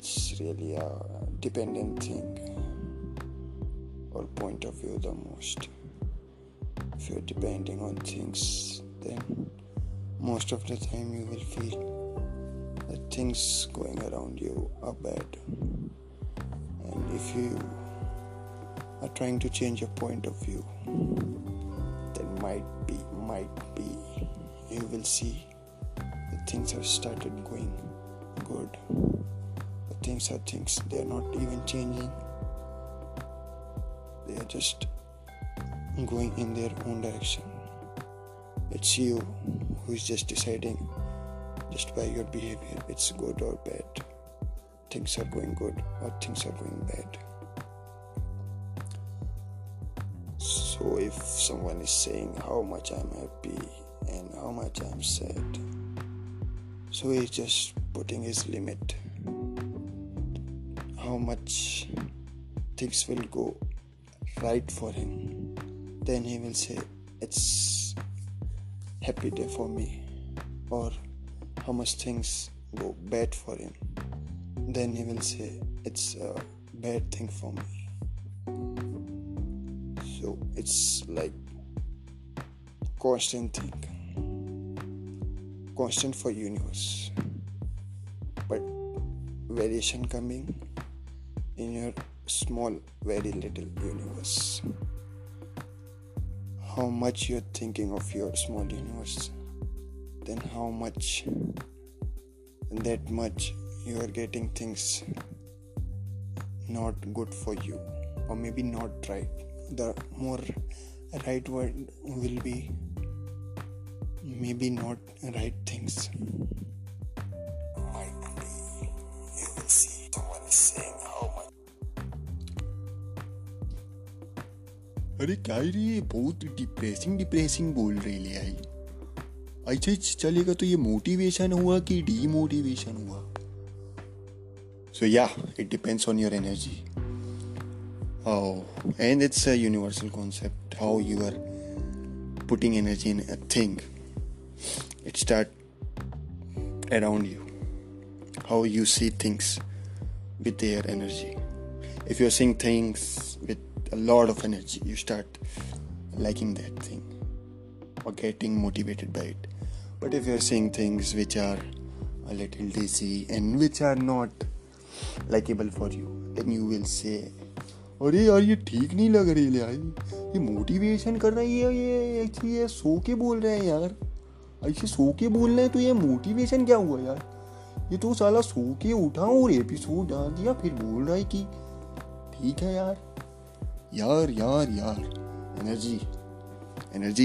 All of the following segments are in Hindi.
It's really a dependent thing or point of view the most. If you're depending on things, then most of the time you will feel that things going around you are bad. And if you are trying to change your point of view, then might be, might be, you will see that things have started going good. Things are things, they are not even changing, they are just going in their own direction. It's you who is just deciding just by your behavior it's good or bad. Things are going good or things are going bad. So if someone is saying how much I'm happy and how much I'm sad, so he's just putting his limit. How much things will go right for him. Then he will say, It's happy day for me. Or how much things go bad for him. Then he will say, It's a bad thing for me. So it's like constant thing. Constant for universe. But variation coming in your small, very little universe. How much you're thinking of your small universe, then how much, that much you are getting things not good for you, or maybe not right. The more right word will be maybe not right things. अरे क्या रे ये बहुत डिप्रेसिंग डिप्रेसिंग बोल रही ले आई। अच्छा चलेगा तो ये मोटिवेशन हुआ कि डीमोटिवेशन हुआ? So yeah it depends on your energy how and it's a universal concept how you are putting energy in a thing it's start around you how you see things with their energy if you are seeing things with a lot of energy you start liking that thing or getting motivated by it but if you're seeing things which are a little dizzy and which are not likable for you then you will say अरे यार ये ठीक नहीं लग रही ले यार ये मोटिवेशन कर रही है ये ऐसे ये सो के बोल रहे हैं यार ऐसे सो के बोल रहे हैं तो ये मोटिवेशन क्या हुआ यार ये तो साला सो के उठा और एपिसोड डाल दिया फिर बोल रहा है कि ठीक है यार यार यार यार energy energy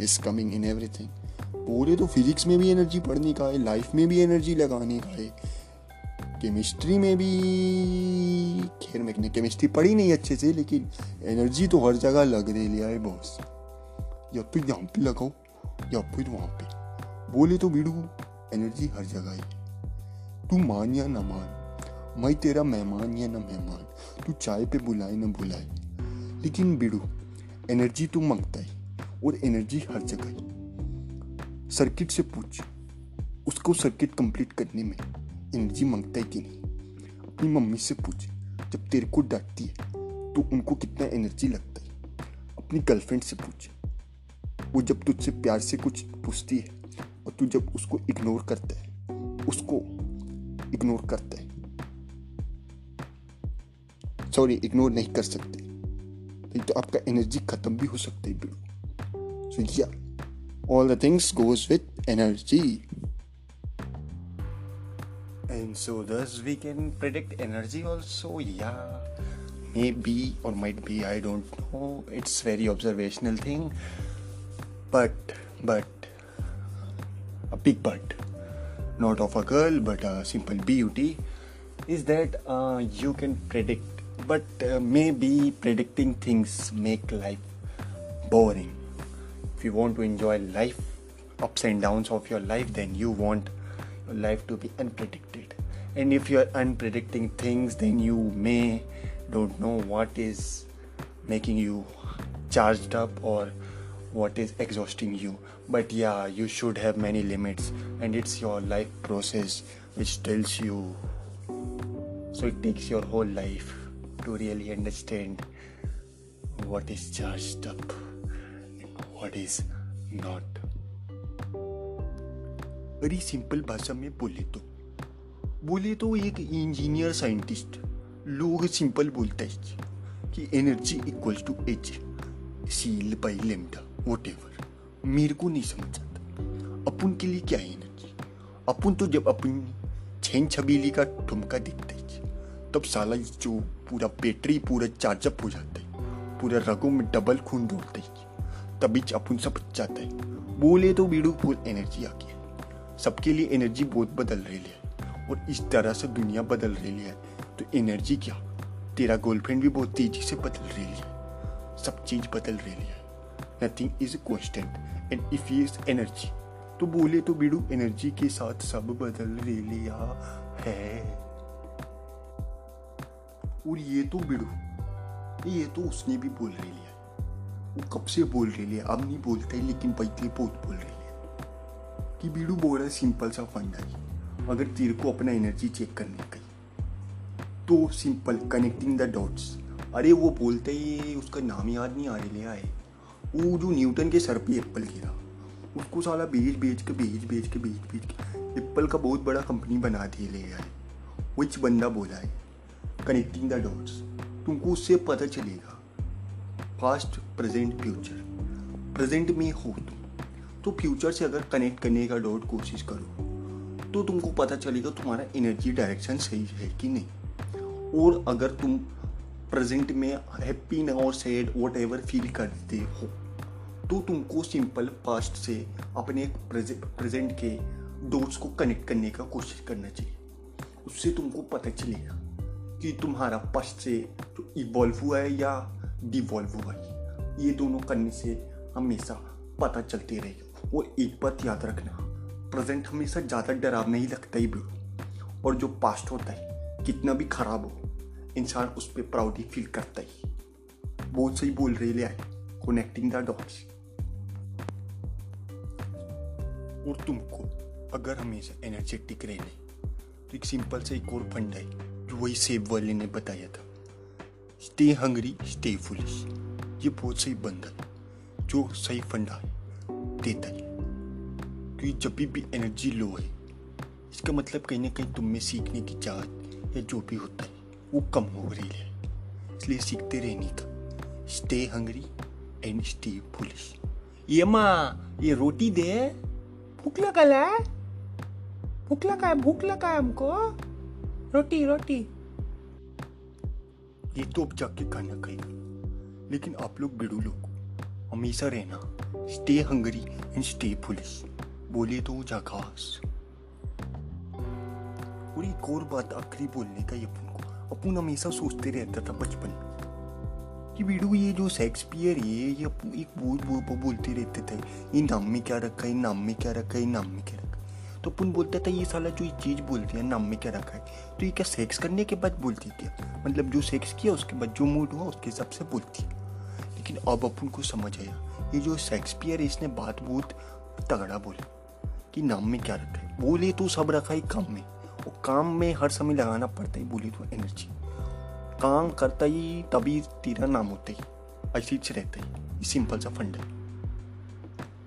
is coming in everything पूरे तो फिजिक्स में भी एनर्जी पढ़ने का है लाइफ में भी एनर्जी लगाने का है। केमिस्ट्री में भी खैर, मैंने केमिस्ट्री पढ़ी नहीं अच्छे से, लेकिन एनर्जी तो हर जगह लग रही लिया है बॉस या फिर यहाँ पे लगाओ, या फिर वहाँ पे। बोले तो बीड़ू एनर्जी हर जगह है। तू मान या ना मान, मैं तेरा मेहमान या ना मेहमान, तू चाय पे बुलाए ना बुलाए। लेकिन बिड़ू एनर्जी तो माँगता है और एनर्जी हर जगह है। सर्किट से पूछ, उसको सर्किट कंप्लीट करने में एनर्जी माँगता है कि नहीं? अपनी मम्मी से पूछ, जब तेरे को डांटती है तो उनको कितना एनर्जी लगता है? अपनी गर्लफ्रेंड से पूछ, वो जब तुझसे प्यार से कुछ पूछती है, और तू जब उसको इग्नोर करता है, उसको इग्नोर करता है। सॉरी इग्नोर नहीं कर सकते। नहीं तो आपका एनर्जी खत्म भी हो सकता है बिल्कुल सो या all the things goes with energy And so thus we can predict energy also. Yeah, maybe or might be. I don't know. It's very observational thing. But but a big but, not of a girl but a simple beauty, is that uh, you can predict. but uh, maybe predicting things make life boring. If you want to enjoy life, ups and downs of your life, then you want your life to be unpredicted. And if you're unpredicting things then you may don't know what is making you charged up or what is exhausting you. But yeah you should have many limits and it's your life process which tells you. So it takes your whole life to really understand what is charged up and what is not. Very simple भाषा में बोले तो। बोले तो एक इंजीनियर साइंटिस्ट लोग सिंपल बोलता है कि energy equals to H seal by lambda whatever मेरे को नहीं समझ आता। अपन के लिए क्या है एनर्जी अपन तो जब अपन छेन छबीली का ठुमका दिखता तब साला जो पूरा बैटरी पूरा चार्जअप हो जाता है पूरा रगों में डबल खून दौड़ता है तभी अपन सब जाता। है बोले तो बीड़ू फुल एनर्जी आ गया। सबके लिए एनर्जी बहुत बदल रही है और इस तरह से दुनिया बदल रही है। तो एनर्जी क्या? तेरा गर्लफ्रेंड भी बहुत तेज़ी से बदल रही है। सब चीज़ बदल रही है। Nothing is constant and if is energy तो बोले तो बीड़ू एनर्जी के साथ सब बदल रही है। और ये तो बिड़ू। ये तो उसने भी बोल रही लिया। वो कब से बोल रही है अब नहीं बोलते, लेकिन पहले बहुत बोल रही है। कि बीड़ू बोल रहा है, सिंपल सा फंडा है अगर तेरे को अपना एनर्जी चेक करने का तो सिंपल कनेक्टिंग द डॉट्स अरे, वो बोलते ही उसका नाम याद नहीं आ रही आए। वो जो न्यूटन के सर पे एप्पल गिरा, उसको साला बेच बेच के, बेच बेच के, बेच बेच के एप्पल का बहुत बड़ा कंपनी बना दिए ले आए। विच बंदा बोला है? कनेक्टिंग द डॉट्स तुमको उससे पता चलेगा पास्ट प्रेजेंट फ्यूचर प्रेजेंट में हो तुम। तो फ्यूचर से अगर कनेक्ट करने का डॉट कोशिश करो तो तुमको पता चलेगा तुम्हारा एनर्जी डायरेक्शन सही है कि नहीं। और अगर तुम प्रेजेंट में हैप्पी ना और सैड वट एवर फील करते हो तो तुमको सिंपल पास्ट से अपने प्रेजेंट के डोट्स को कनेक्ट करने का कोशिश करना चाहिए। उससे तुमको पता चलेगा। कि तुम्हारा पश्च से जो इवॉल्व हुआ है या डिवॉल्व हुआ है? ये दोनों करने से हमेशा पता चलते रहेगा और एक बात याद रखना प्रेजेंट हमेशा ज़्यादा डरावना नहीं लगता ही भी। और जो पास्ट होता है, कितना भी खराब हो, इंसान उस पर प्राउडी फील करता ही। बहुत सही बोल रहे ले आए कनेक्टिंग द डॉट्स और तुमको, अगर हमेशा एनर्जेटिक रहने तो एक सिंपल से एक और फंड है। वही सेब वाले ने बताया था। स्टे हंगरी स्टे फुलिश ये बहुत सही है जो सही फंडा है देता है। क्योंकि जब भी, भी एनर्जी लो है इसका मतलब कहीं ना कहीं तुम में सीखने की चाहत या जो भी होता है वो कम हो रही है। इसलिए सीखते रहने का। Stay hungry and stay foolish ये माँ ये रोटी दे। भूख लगा है भूख लगा है भूख लगा है हमको। रोटी रोटी। ये तो अब जाके खाना खाएगा। लेकिन आप लोग बिड़ू लोग, हमेशा रहना। Stay hungry and stay foolish बोले तो जाकास। और एक और बात आखिरी बोलने का ये अपन को अपन हमेशा सोचते रहता था बचपन कि वीडियो ये जो शेक्सपियर ये ये एक बोल बोल बोलते रहते थे। ये नाम में क्या रखा है नाम में क्या रखा है नाम में क्या रखा। तो अपन बोलता था, ये साला जो ये चीज़ बोलती है, नाम में क्या रखा है? तो ये क्या सेक्स करने के बाद बोलती थी? मतलब जो सेक्स किया, उसके बाद जो मूड हुआ, उसके हिसाब से बोलती। लेकिन अब अपन को समझ आया, ये जो शेक्सपियर है, इसने बात बहुत तगड़ा बोला, कि नाम में क्या रखा है। बोले तो सब रखा है काम में वो काम में हर समय लगाना पड़ता है, बोले तो एनर्जी काम करता ही, तभी तेरा नाम होता ही, ऐसे ही रहता है सिंपल सा फंड है।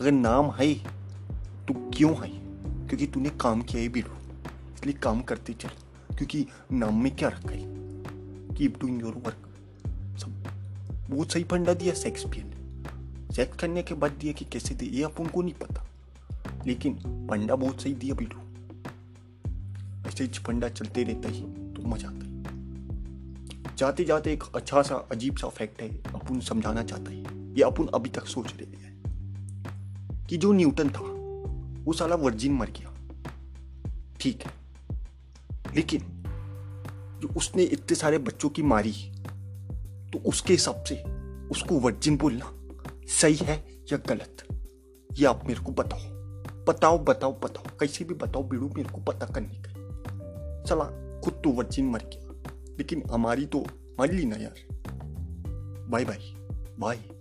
अगर नाम है तो क्यों है? क्योंकि तूने काम किया है बीड़ो इसलिए काम करते चल। क्योंकि नाम में क्या रखा है? कीप डूइंग योर वर्क सब। बहुत सही फंडा दिया सेक्स भी सेक्स करने के बाद दिया कि कैसे दिया ये अपन को नहीं पता। लेकिन फंडा बहुत सही दिया बीड़ो ऐसे फंडा चलते रहता ही तो मज़ा आता है। जाते जाते एक अच्छा सा, अजीब सा फैक्ट है, अपन समझाना चाहता है। ये अपन अभी तक सोच रहे हैं। कि जो न्यूटन था वो साला वर्जिन मर गया। ठीक है। लेकिन जो उसने इतने सारे बच्चों की मारी तो उसके हिसाब से उसको वर्जिन बोलना सही है या गलत, ये आप मेरे को बताओ। बताओ बताओ बताओ। कैसे भी बताओ, बीड़ू, मेरे को पता करने का। चला खुद तो वर्जिन मर गया। लेकिन हमारी तो मर ली ना यार। Bye bye. बाय।